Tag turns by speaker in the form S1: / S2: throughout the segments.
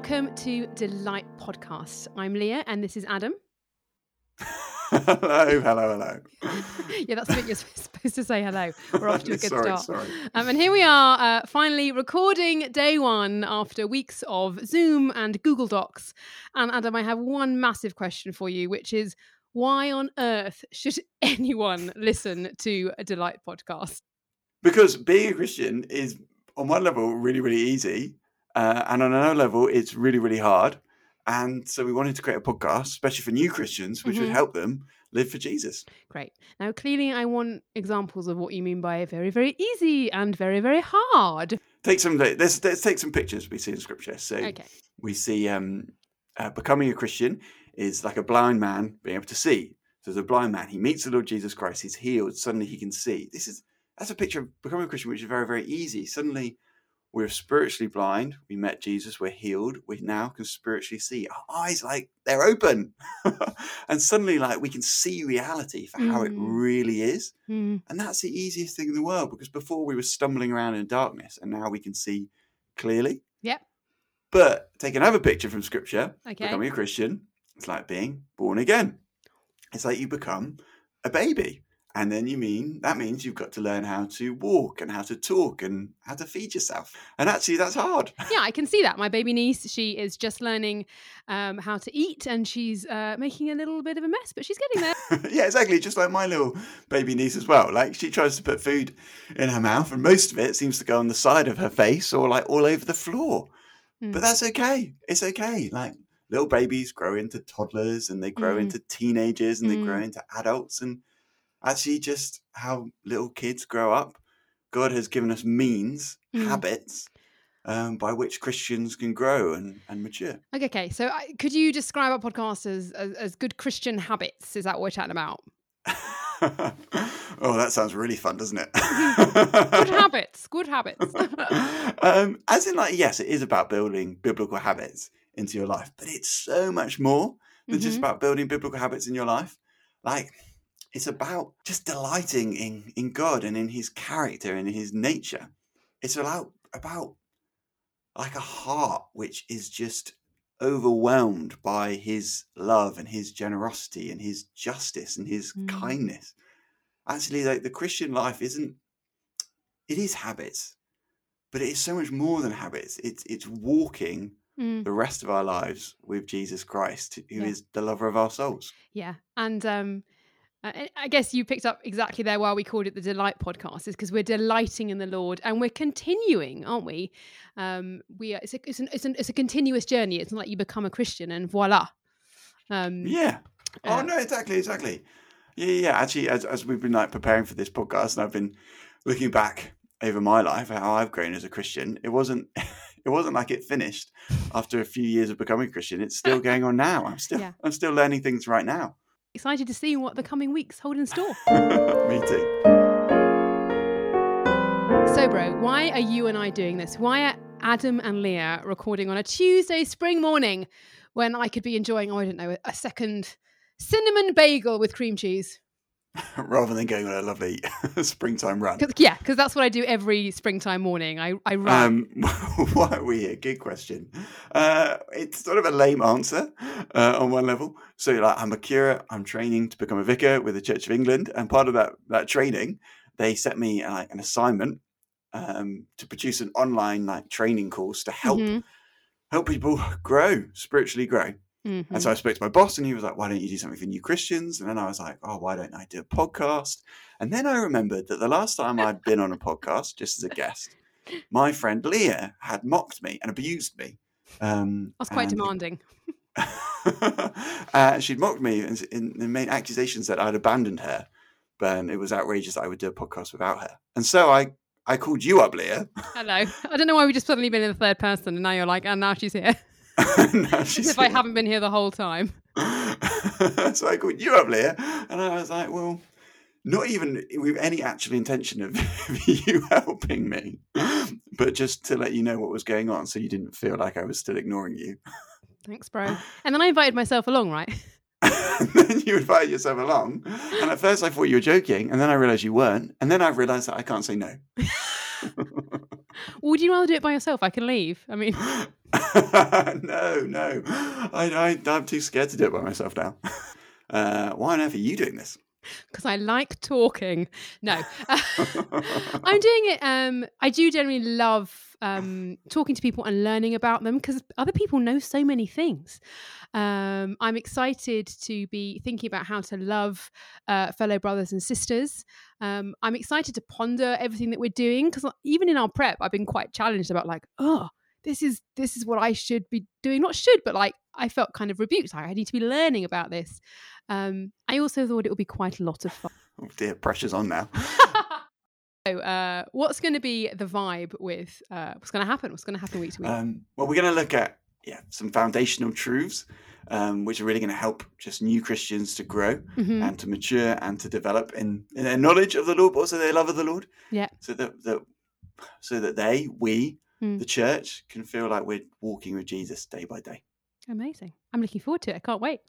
S1: welcome to Delight Podcast. I'm Leah and this is Adam.
S2: hello, hello, hello.
S1: yeah, that's what you're supposed to say hello. We're off to a good
S2: sorry,
S1: start.
S2: Sorry.
S1: Um, and here we are, uh, finally recording day one after weeks of Zoom and Google Docs. And Adam, I have one massive question for you, which is why on earth should anyone listen to a Delight podcast?
S2: Because being a Christian is, on one level, really, really easy. Uh, and on another level, it's really, really hard. And so we wanted to create a podcast, especially for new Christians, which
S1: Mhm.
S2: would help them live for Jesus.
S1: Great. Now, clearly, I want examples of what you mean by very, very easy and very, very hard.
S2: Take some. Let's, let's take some pictures we see in Scripture. So
S1: Okay.
S2: we see um, uh, becoming a Christian is like a blind man being able to see. So there's a blind man. He meets the Lord Jesus Christ. He's healed. Suddenly he can see. This is that's a picture of becoming a Christian, which is very very easy. Suddenly we're spiritually blind. We met Jesus. We're healed. We now can spiritually see. Our eyes like they're open, and suddenly like we can see reality for how it
S1: Mm.
S2: really is.
S1: Hmm.
S2: And that's the easiest thing in the world because before we were stumbling around in darkness, and now we can see clearly.
S1: Yep.
S2: But take another picture from Scripture
S1: Okay.
S2: becoming a Christian, it's like being born again. It's like you become a baby. And then you mean that means you've got to learn how to walk and how to talk and how to feed yourself. And actually that's hard.
S1: yeah, I can see that. My baby niece, she is just learning um, how to eat and she's uh, making a little bit of a mess, but she's getting there.
S2: yeah, exactly. Just like my little baby niece as well. Like she tries to put food in her mouth and most of it seems to go on the side of her face or like all over the floor.
S1: Mm.
S2: But that's okay. It's okay. Like little babies grow into toddlers and they grow
S1: Mm.
S2: into teenagers and they grow
S1: Mm.
S2: into adults and actually just how little kids grow up. God has given us means,
S1: Mm.
S2: habits um, by which Christians can grow and, and mature.
S1: Okay, okay. So I, could you describe our podcast as, as, as good Christian habits? Is that what we're chatting about?
S2: oh, that sounds really fun, doesn't it?
S1: Good habits. Good habits.
S2: um, as in, like, yes, it is about building biblical habits into your life, but it's so much more than just
S1: Mhm.
S2: about building biblical habits in your life. Like, it's about just delighting in in God and in His character and in His nature. It's about about like a heart which is just overwhelmed by His love and His generosity and His justice and His
S1: Mm.
S2: kindness. Actually, like the Christian life isn't. It is habits, but it is so much more than habits. It's it's walking
S1: Mm,
S2: the rest of our lives with Jesus Christ, who is
S1: Yeah.
S2: the lover of our souls.
S1: yeah. And um, I I guess you picked up exactly there why we called it the Delight Podcast, is because we're delighting in the Lord and we're continuing, aren't we? Um, we are, it's, a, it's, an, it's, an, it's a continuous journey. It's not like you become a Christian and voila. Um,
S2: Yeah.
S1: Uh,
S2: oh no, exactly, exactly. Yeah, yeah. yeah. Actually, as as we've been like preparing for this podcast, and I've been looking back over my life, how I've grown as a Christian. It wasn't. It wasn't like it finished after a few years of becoming a Christian. It's still going on now. I'm still.
S1: Yeah.
S2: I'm still learning things right now.
S1: Excited to see what the coming weeks hold in store.
S2: Me too.
S1: So, bro, why are you and I doing this? Why are Adam and Leah recording on a Tuesday spring morning when I could be enjoying, oh, I don't know, a second cinnamon bagel with cream cheese?
S2: Rather than going on a lovely springtime run.
S1: 'Cause- yeah, because that's what I do every springtime morning. I, I run.
S2: Um, why are we here? Good question. Uh, it's sort of a lame answer uh, on one level. So, like, I'm a curate. I'm training to become a vicar with the Church of England, and part of that that training, they set me uh, like an assignment um, to produce an online like training course to help
S1: Mhm,
S2: help people grow spiritually, grow.
S1: Mhm.
S2: And so I spoke to my boss, and he was like, "Why don't you do something for new Christians?" And then I was like, "Oh, why don't I do a podcast?" And then I remembered that the last time I'd been on a podcast, just as a guest, my friend Leah had mocked me and abused me. Um,
S1: That's quite
S2: and-
S1: demanding.
S2: uh, she'd mocked me and, and made accusations that I'd abandoned her, but it was outrageous that I would do a podcast without her. And so I, I called you up, Leah.
S1: Hello. I don't know why we just suddenly been in the third person and now you're like, and now she's here.
S2: Now
S1: As if I haven't been here the whole time.
S2: so I called you up, Leah, and I was like, well, not even with any actual intention of you helping me, but just to let you know what was going on so you didn't feel like I was still ignoring you.
S1: Thanks, bro. And then I invited myself along, right?
S2: then you invited yourself along. And at first I thought you were joking, and then I realized you weren't. And then I realized that I can't say no.
S1: Would you rather do it by yourself? I can leave. I mean,
S2: no, no. I, I, I'm too scared to do it by myself now. Uh, why on earth are you doing this?
S1: because I like talking. No, I'm doing it. Um, I do generally love um, talking to people and learning about them because other people know so many things. Um, I'm excited to be thinking about how to love uh, fellow brothers and sisters. Um, I'm excited to ponder everything that we're doing because even in our prep, I've been quite challenged about like, oh, this is this is what I should be doing. Not should, but like I felt kind of rebuked. Like I need to be learning about this. Um, I also thought it would be quite a lot of fun.
S2: Oh dear, pressure's on now.
S1: so, uh, what's going to be the vibe with uh, what's going to happen? What's going to happen week to week?
S2: Um, well, we're going to look at yeah some foundational truths. Um, which are really going to help just new Christians to grow
S1: Mhm.
S2: and to mature and to develop in, in their knowledge of the Lord, but also their love of the Lord.
S1: Yeah.
S2: So that, that so that they, we,
S1: Mm.
S2: the church, can feel like we're walking with Jesus day by day.
S1: Amazing. I'm looking forward to it. I can't wait.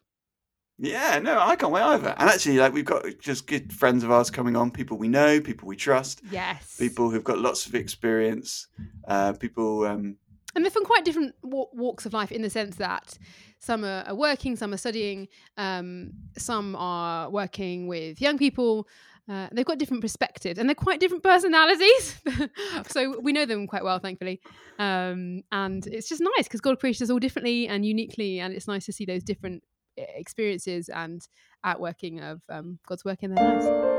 S2: Yeah, no, I can't wait either. And actually, like we've got just good friends of ours coming on, people we know, people we trust,
S1: Yes.
S2: people who've got lots of experience, uh, people. Um,
S1: and they're from quite different wa- walks of life in the sense that some are, are working, some are studying, um, some are working with young people. Uh, they've got different perspectives and they're quite different personalities. so we know them quite well, thankfully. Um, and it's just nice because God created us all differently and uniquely. And it's nice to see those different eh, experiences and outworking of um, God's work in their lives.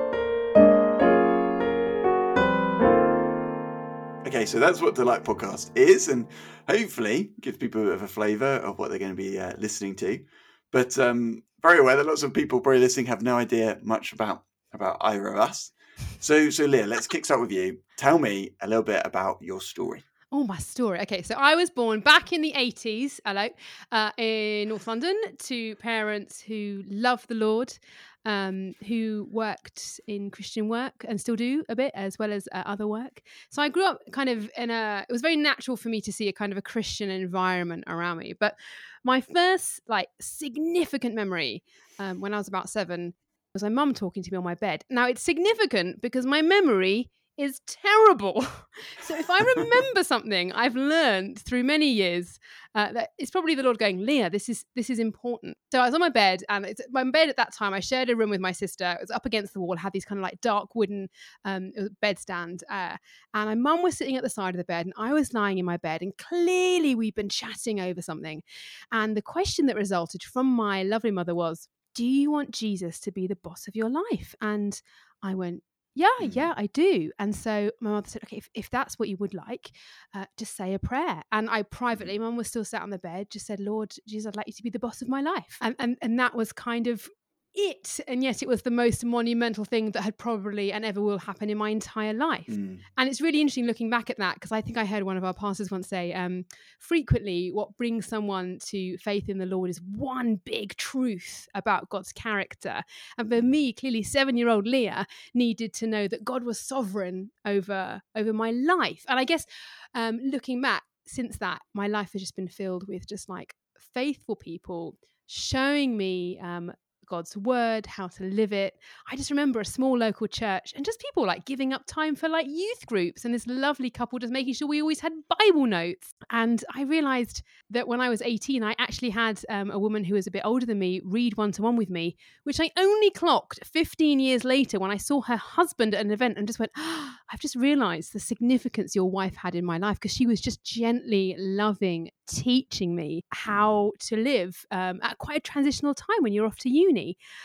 S2: okay, so that's what Delight Podcast is, and hopefully gives people a bit of a flavour of what they're going to be uh, listening to. But um, very aware that lots of people probably listening have no idea much about about either of us. So, so Leah, let's kick start with you. Tell me a little bit about your story.
S1: Oh, my story. Okay, so I was born back in the 80s, hello, uh, in North London to parents who love the Lord, um, who worked in Christian work and still do a bit, as well as uh, other work. So I grew up kind of in a, it was very natural for me to see a kind of a Christian environment around me. But my first, like, significant memory um, when I was about seven was my mum talking to me on my bed. Now, it's significant because my memory is terrible. so if I remember something I've learned through many years, uh, that it's probably the Lord going, Leah, this is this is important. So I was on my bed, and it's my bed at that time. I shared a room with my sister. It was up against the wall, had these kind of like dark wooden um, bed stand, uh, and my mum was sitting at the side of the bed, and I was lying in my bed, and clearly we'd been chatting over something, and the question that resulted from my lovely mother was, "Do you want Jesus to be the boss of your life?" And I went, yeah,
S2: Mm.
S1: yeah, I do. And so my mother said, okay, if, if that's what you would like, uh, just say a prayer. And I privately, mum was still sat on the bed, just said, Lord Jesus, I'd like you to be the boss of my life. And, and, and that was kind of it. And yet it was the most monumental thing that had probably and ever will happen in my entire life.
S2: Mm.
S1: And it's really interesting looking back at that because I think I heard one of our pastors once say, um, frequently, what brings someone to faith in the Lord is one big truth about God's character. And for me, clearly, seven year old Leah needed to know that God was sovereign over, over my life. And I guess um, looking back since that, my life has just been filled with just like faithful people showing me um, God's word, how to live it. I just remember a small local church and just people like giving up time for like youth groups and this lovely couple just making sure we always had Bible notes. And I realized that when I was 18, I actually had um, a woman who was a bit older than me read one to one with me, which I only clocked 15 years later when I saw her husband at an event and just went, "Ah, I've just realized the significance your wife had in my life because she was just gently loving, teaching me how to live um, at quite a transitional time when you're off to uni.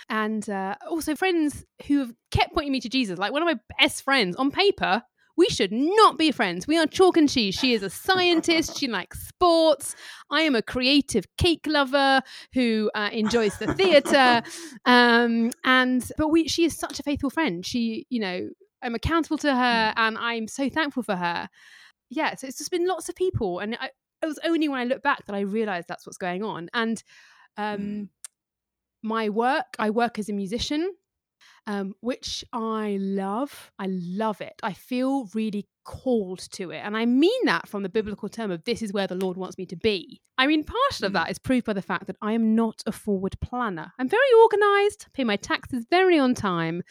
S1: And uh, also, friends who have kept pointing me to Jesus, like one of my best friends on paper. We should not be friends. We are chalk and cheese. She is a scientist. She likes sports. I am a creative cake lover who uh, enjoys the theatre. Um, and but we, she is such a faithful friend. She, you know, I'm accountable to her, and I'm so thankful for her. Yeah, so it's just been lots of people, and I, it was only when I look back that I realised that's what's going on. And um,
S2: Mm.
S1: My work, I work as a musician, um, which I love. I love it. I feel really called to it. And I mean that from the biblical term of this is where the Lord wants me to be. I mean, part of
S2: Mm.
S1: that is proved by the fact that I am not a forward planner. I'm very organized, pay my taxes very on time,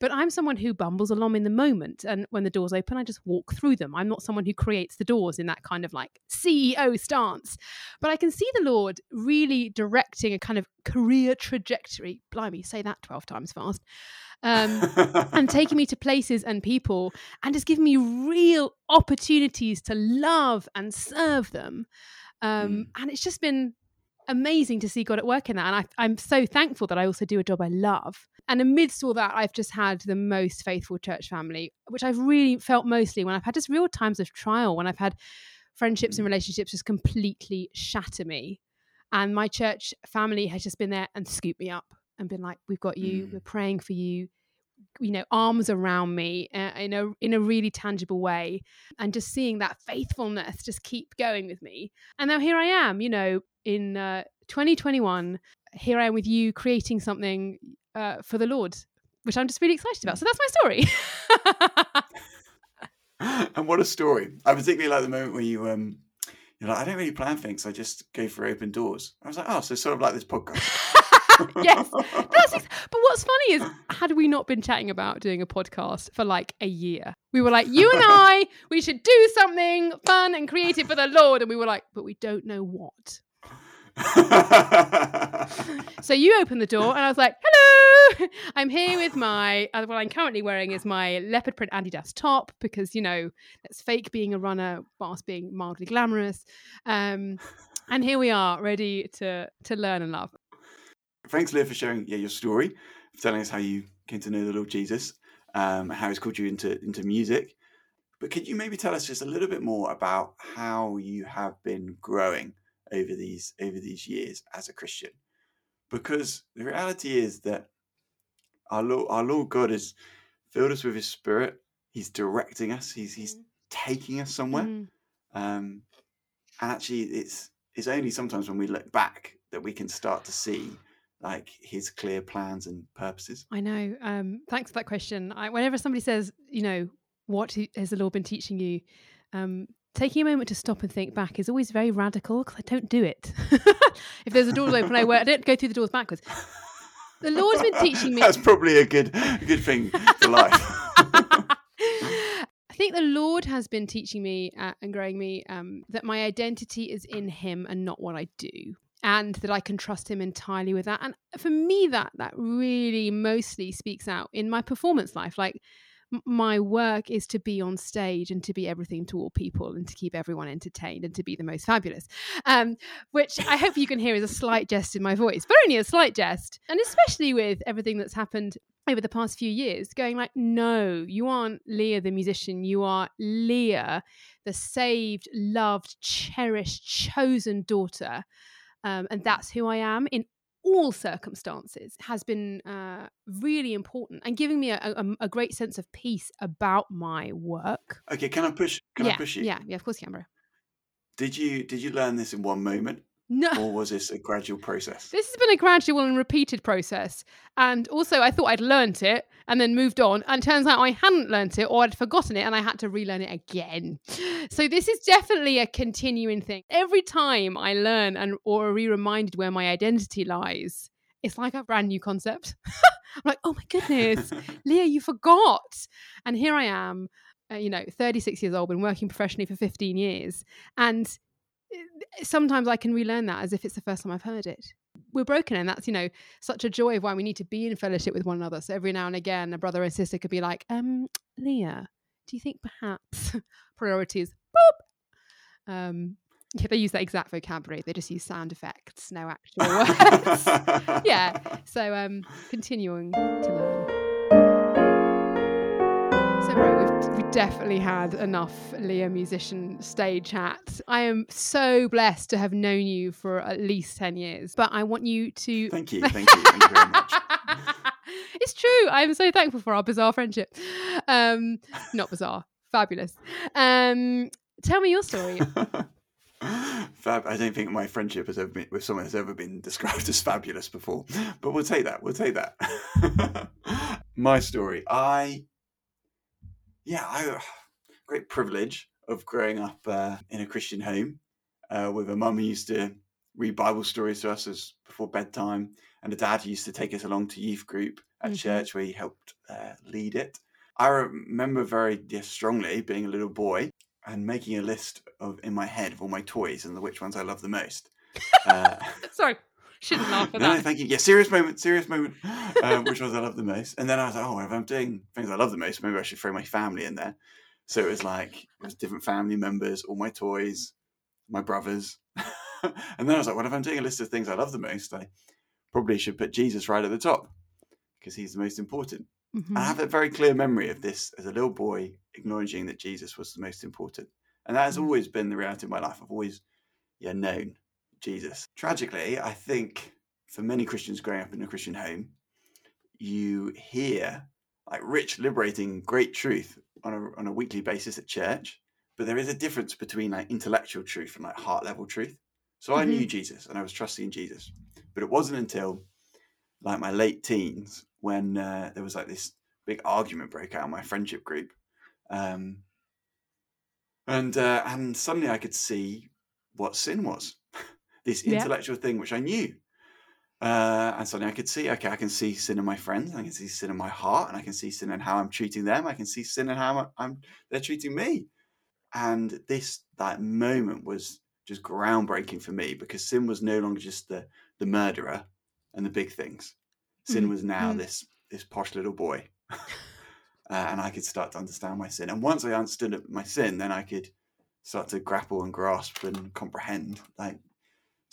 S1: but I'm someone who bumbles along in the moment. And when the doors open, I just walk through them. I'm not someone who creates the doors in that kind of like CEO stance. But I can see the Lord really directing a kind of career trajectory. Blimey, say that 12 times fast. Um, and taking me to places and people and just giving me real opportunities to love and serve them. Um, And it's just been amazing to see God at work in that. And I, I'm so thankful that I also do a job I love. And amidst all that, I've just had the most faithful church family, which I've really felt mostly when I've had just real times of trial, when I've had friendships and relationships just completely shatter me. And my church family has just been there and scooped me up and been like, "We've got you.
S2: Mm.
S1: We're praying for you." You know, arms around me uh, in a in a really tangible way, and just seeing that faithfulness just keep going with me. And now here I am. You know, in uh, 2021, here I am with you, creating something uh, for the Lord, which I'm just really excited about. So that's my story.
S2: and what a story! I particularly like the moment where you um, you're like, I don't really plan things. I just go for open doors. I was like, oh, so sort of like this podcast.
S1: yes, that's ex- but what's funny is had we not been chatting about doing a podcast for like a year we were like you and i we should do something fun and creative for the lord and we were like but we don't know what. So you opened the door and i was like hello i'm here with my uh, what i'm currently wearing is my leopard print adidas top because you know let's fake being a runner whilst being mildly glamorous um and here we are ready to to learn and love
S2: Thanks, Leah, for sharing yeah, your story, for telling us how you came to know the Lord Jesus, um, how He's called you into into music. But could you maybe tell us just a little bit more about how you have been growing over these over these years as a Christian? Because the reality is that our Lord, our Lord God has filled us with His Spirit. He's directing us. He's He's taking us somewhere.
S1: Mm.
S2: Um, and actually, it's it's only sometimes when we look back that we can start to see like his clear plans and purposes.
S1: I know. Um, thanks for that question. I, whenever somebody says, you know, what has the Lord been teaching you, um, taking a moment to stop and think back is always very radical because I don't do it. if there's a door open, I, wear, I don't go through the doors backwards. The Lord's been teaching me.
S2: That's probably a good a good thing for life.
S1: I think the Lord has been teaching me uh, and growing me um, that my identity is in Him and not what I do, and that I can trust Him entirely with that. And for me, that that really mostly speaks out in my performance life. Like m- my work is to be on stage and to be everything to all people and to keep everyone entertained and to be the most fabulous. Um, which I hope you can hear is a slight jest in my voice, but only a slight jest. And especially with everything that's happened over the past few years going like no you aren't leah the musician you are leah the saved loved cherished chosen daughter um, and that's who i am in all circumstances has been uh, really important and giving me a, a, a great sense of peace about my work
S2: okay, can I push? Can
S1: yeah
S2: I push you?
S1: yeah yeah of course you can bro.
S2: Did you did you learn this in one moment,
S1: no
S2: or was this a gradual process?
S1: This has been a gradual and repeated process. And also, I thought I'd learnt it and then moved on. And turns out I hadn't learnt it or I'd forgotten it and I had to relearn it again. So, this is definitely a continuing thing. Every time I learn and or are re reminded where my identity lies, it's like a brand new concept. I'm like, oh my goodness, Leah, you forgot. And here I am, uh, you know, 36 years old, been working professionally for 15 years. And sometimes I can relearn that as if it's the first time I've heard it. We're broken, and that's you know such a joy of why we need to be in fellowship with one another. So every now and again, a brother and sister could be like, "Um, Leah, do you think perhaps priorities?" Boop. Um, yeah, they use that exact vocabulary. They just use sound effects, no actual words. yeah. So um, continuing to learn. Definitely had enough Leah musician stage chat. I am so blessed to have known you for at least 10 years, but I want you to.
S2: Thank you, thank you, thank you very much.
S1: it's true. I'm so thankful for our bizarre friendship. Um, not bizarre, fabulous. Um, tell me your story.
S2: Fab. I don't think my friendship has ever been with someone has ever been described as fabulous before, but we'll take that. We'll take that. my story. I, yeah, I, great privilege of growing up uh, in a Christian home uh, with a mum who used to read Bible stories to us as before bedtime, and a dad who used to take us along to youth group at
S1: Mhm.
S2: church where he helped uh, lead it. I remember very yeah, strongly being a little boy and making a list of in my head of all my toys and the which ones I love the most. Uh,
S1: Sorry, shouldn't laugh at
S2: no, no,
S1: that.
S2: thank you. Yeah, serious moment, serious moment. Um, which ones I love the most? And then I was like, oh, if I'm doing things I love the most, maybe I should throw my family in there. So it was like it was different family members, all my toys, my brothers. and then I was like, well, if I'm doing a list of things I love the most, I probably should put Jesus right at the top because he's the most important.
S1: Mhm.
S2: I have a very clear memory of this as a little boy, acknowledging that Jesus was the most important. And that has
S1: Mm.
S2: always been the reality of my life. I've always yeah, known Jesus. Tragically, I think for many Christians growing up in a Christian home, you hear like rich, liberating, great truth on a, on a weekly basis at church. But there is a difference between like intellectual truth and like heart level truth. So I
S1: Mhm.
S2: knew Jesus and I was trusting in Jesus. But it wasn't until like my late teens when uh, there was like this big argument broke out in my friendship group. Um, and uh, and suddenly I could see what sin was. This
S1: Yeah.
S2: intellectual thing which I knew. Uh, and suddenly I could see, okay, I can see sin in my friends, and I can see sin in my heart, and I can see sin in how I'm treating them. I can see sin in how I'm, I'm they're treating me. And this that moment was just groundbreaking for me because sin was no longer just the the murderer and the big things. Sin
S1: Mm,
S2: was now
S1: mm.
S2: this this posh little boy, uh, and I could start to understand my sin. And once I understood my sin, then I could start to grapple and grasp and comprehend like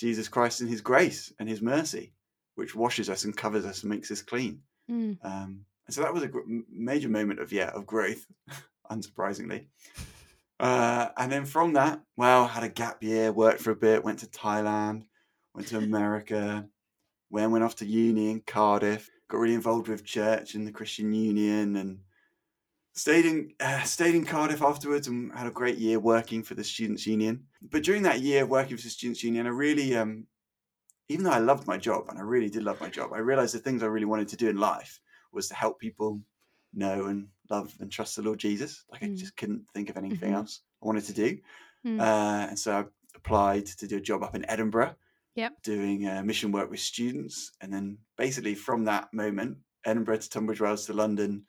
S2: Jesus Christ and His grace and His mercy, which washes us and covers us and makes us clean.
S1: Mm.
S2: Um, and so that was a gr- major moment of yeah of growth, unsurprisingly. Uh, and then from that, well, had a gap year, worked for a bit, went to Thailand, went to America, then went off to uni in Cardiff, got really involved with church and the Christian Union, and stayed in uh, stayed in Cardiff afterwards, and had a great year working for the Students' Union. But during that year working for the Students' Union, I really, um, even though I loved my job and I really did love my job, I realized the things I really wanted to do in life was to help people know and love and trust the Lord Jesus. Like I
S1: Mm.
S2: just couldn't think of anything
S1: Mhm.
S2: else I wanted to do.
S1: Mm.
S2: Uh, and so I applied to do a job up in Edinburgh,
S1: Yep.
S2: doing uh, mission work with students. And then basically from that moment, Edinburgh to Tunbridge Wells to London,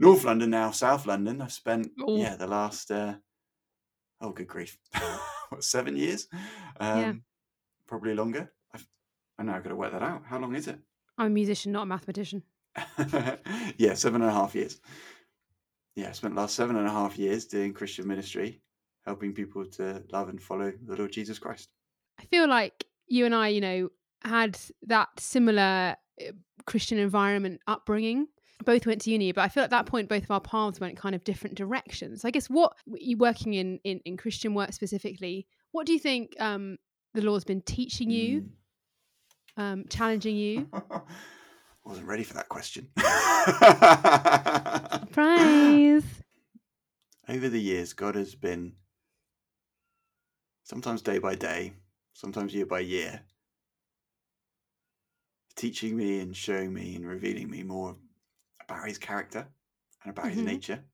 S2: North London now, South London, I've spent,
S1: Oh.
S2: yeah, the last, uh, oh, good grief, what, seven years? Um,
S1: Yeah.
S2: Probably longer. I've, I know I've got to work that out. How long is it?
S1: I'm a musician, not a mathematician.
S2: yeah, seven and a half years. Yeah, I spent the last seven and a half years doing Christian ministry, helping people to love and follow the Lord Jesus Christ.
S1: I feel like you and I, you know, had that similar uh, Christian environment upbringing. Both went to uni, but I feel at that point both of our paths went kind of different directions. I guess what you working in in, in Christian work specifically, what do you think um, the Lord's been teaching you, um, challenging you?
S2: Mm. Wasn't ready for that question.
S1: Surprise!
S2: Over the years, God has been sometimes day by day, sometimes year by year, teaching me and showing me and revealing me more about his character and about his
S1: Mhm.
S2: nature.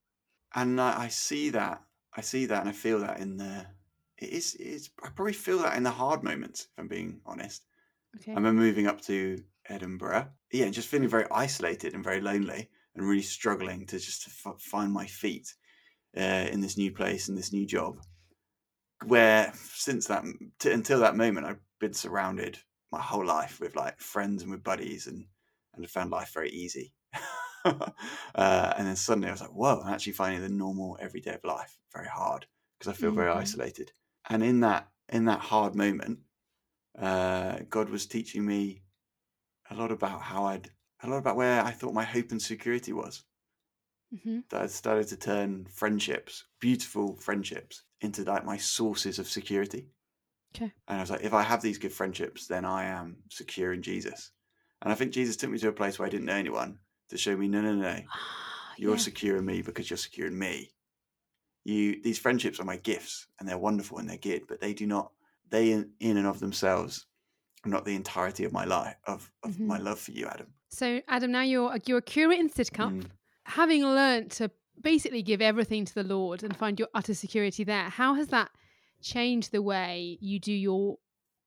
S2: And I, I see that, I see that, and I feel that in the. It is, it is. I probably feel that in the hard moments, if I'm being honest.
S1: Okay.
S2: I remember moving up to Edinburgh, yeah, just feeling very isolated and very lonely, and really struggling to just to f- find my feet uh, in this new place and this new job. Where since that t- until that moment, I've been surrounded my whole life with like friends and with buddies, and and I found life very easy. uh, and then suddenly I was like, whoa, I'm actually finding the normal everyday of life very hard because I feel very
S1: Mhm.
S2: isolated. And in that in that hard moment, uh, God was teaching me a lot about how I'd a lot about where I thought my hope and security was.
S1: hmm
S2: That I'd started to turn friendships, beautiful friendships, into like my sources of security.
S1: Okay.
S2: And I was like, if I have these good friendships, then I am secure in Jesus. And I think Jesus took me to a place where I didn't know anyone to show me, no, no, no, you're
S1: yeah.
S2: secure in me because you're secure in me. You these friendships are my gifts and they're wonderful and they're good, but they do not they in, in and of themselves are not the entirety of my life of, of
S1: Mhm.
S2: my love for you, Adam.
S1: So, Adam, now you're a- you're a curate in Sidcup,
S2: Mm.
S1: having learnt to basically give everything to the Lord and find your utter security there. How has that changed the way you do your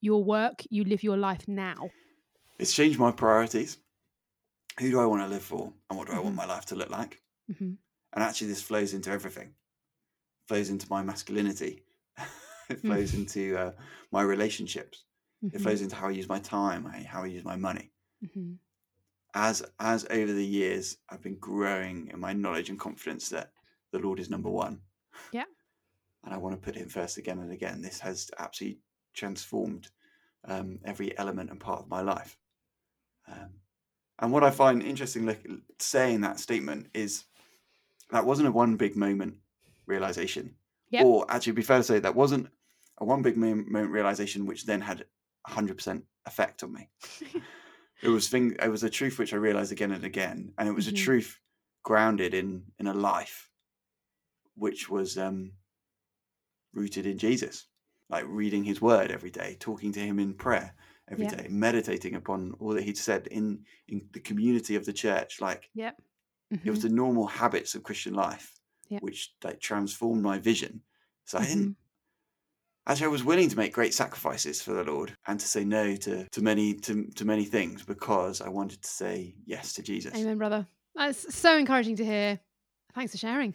S1: your work, you live your life now?
S2: It's changed my priorities. Who do I want to live for, and what do I want
S1: Mhm.
S2: my life to look like?
S1: hmm
S2: And actually, this flows into everything. flows into my masculinity. it flows into uh, my relationships. It flows into how I use my time, how I use my money.
S1: hmm
S2: As as over the years, I've been growing in my knowledge and confidence that the Lord is number one.
S1: Yeah.
S2: And I want to put Him first again and again. This has absolutely transformed um, every element and part of my life. Um, and what I find interesting, saying that statement is that wasn't a one big moment realization,
S1: Yep.
S2: or actually, be fair to say that wasn't a one big moment realization, which then had hundred percent effect on me. it was thing. It was a truth which I realized again and again, and it was
S1: Mhm.
S2: a truth grounded in in a life which was um, rooted in Jesus, like reading His Word every day, talking to Him in prayer every day, meditating upon all that He'd said in in the community of the church. Like
S1: Yep.
S2: it was the normal habits of Christian life,
S1: Yeah.
S2: which like transformed my vision. So I
S1: Mhm.
S2: didn't. Actually, I was willing to make great sacrifices for the Lord and to say no to, to many to, to many things because I wanted to say yes to Jesus.
S1: Amen, brother. That's so encouraging to hear. Thanks for sharing.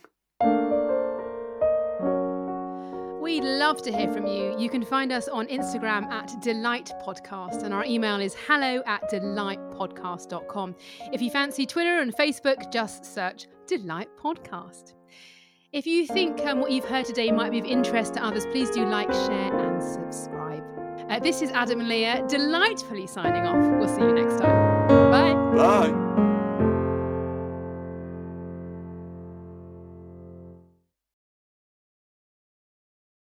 S1: We'd love to hear from you. You can find us on Instagram at Delight Podcast, and our email is hello at delightpodcast.com. If you fancy Twitter and Facebook, just search Delight Podcast. If you think um, what you've heard today might be of interest to others, please do like, share, and subscribe. Uh, this is Adam and Leah delightfully signing off. We'll see you next time. Bye.
S2: Bye.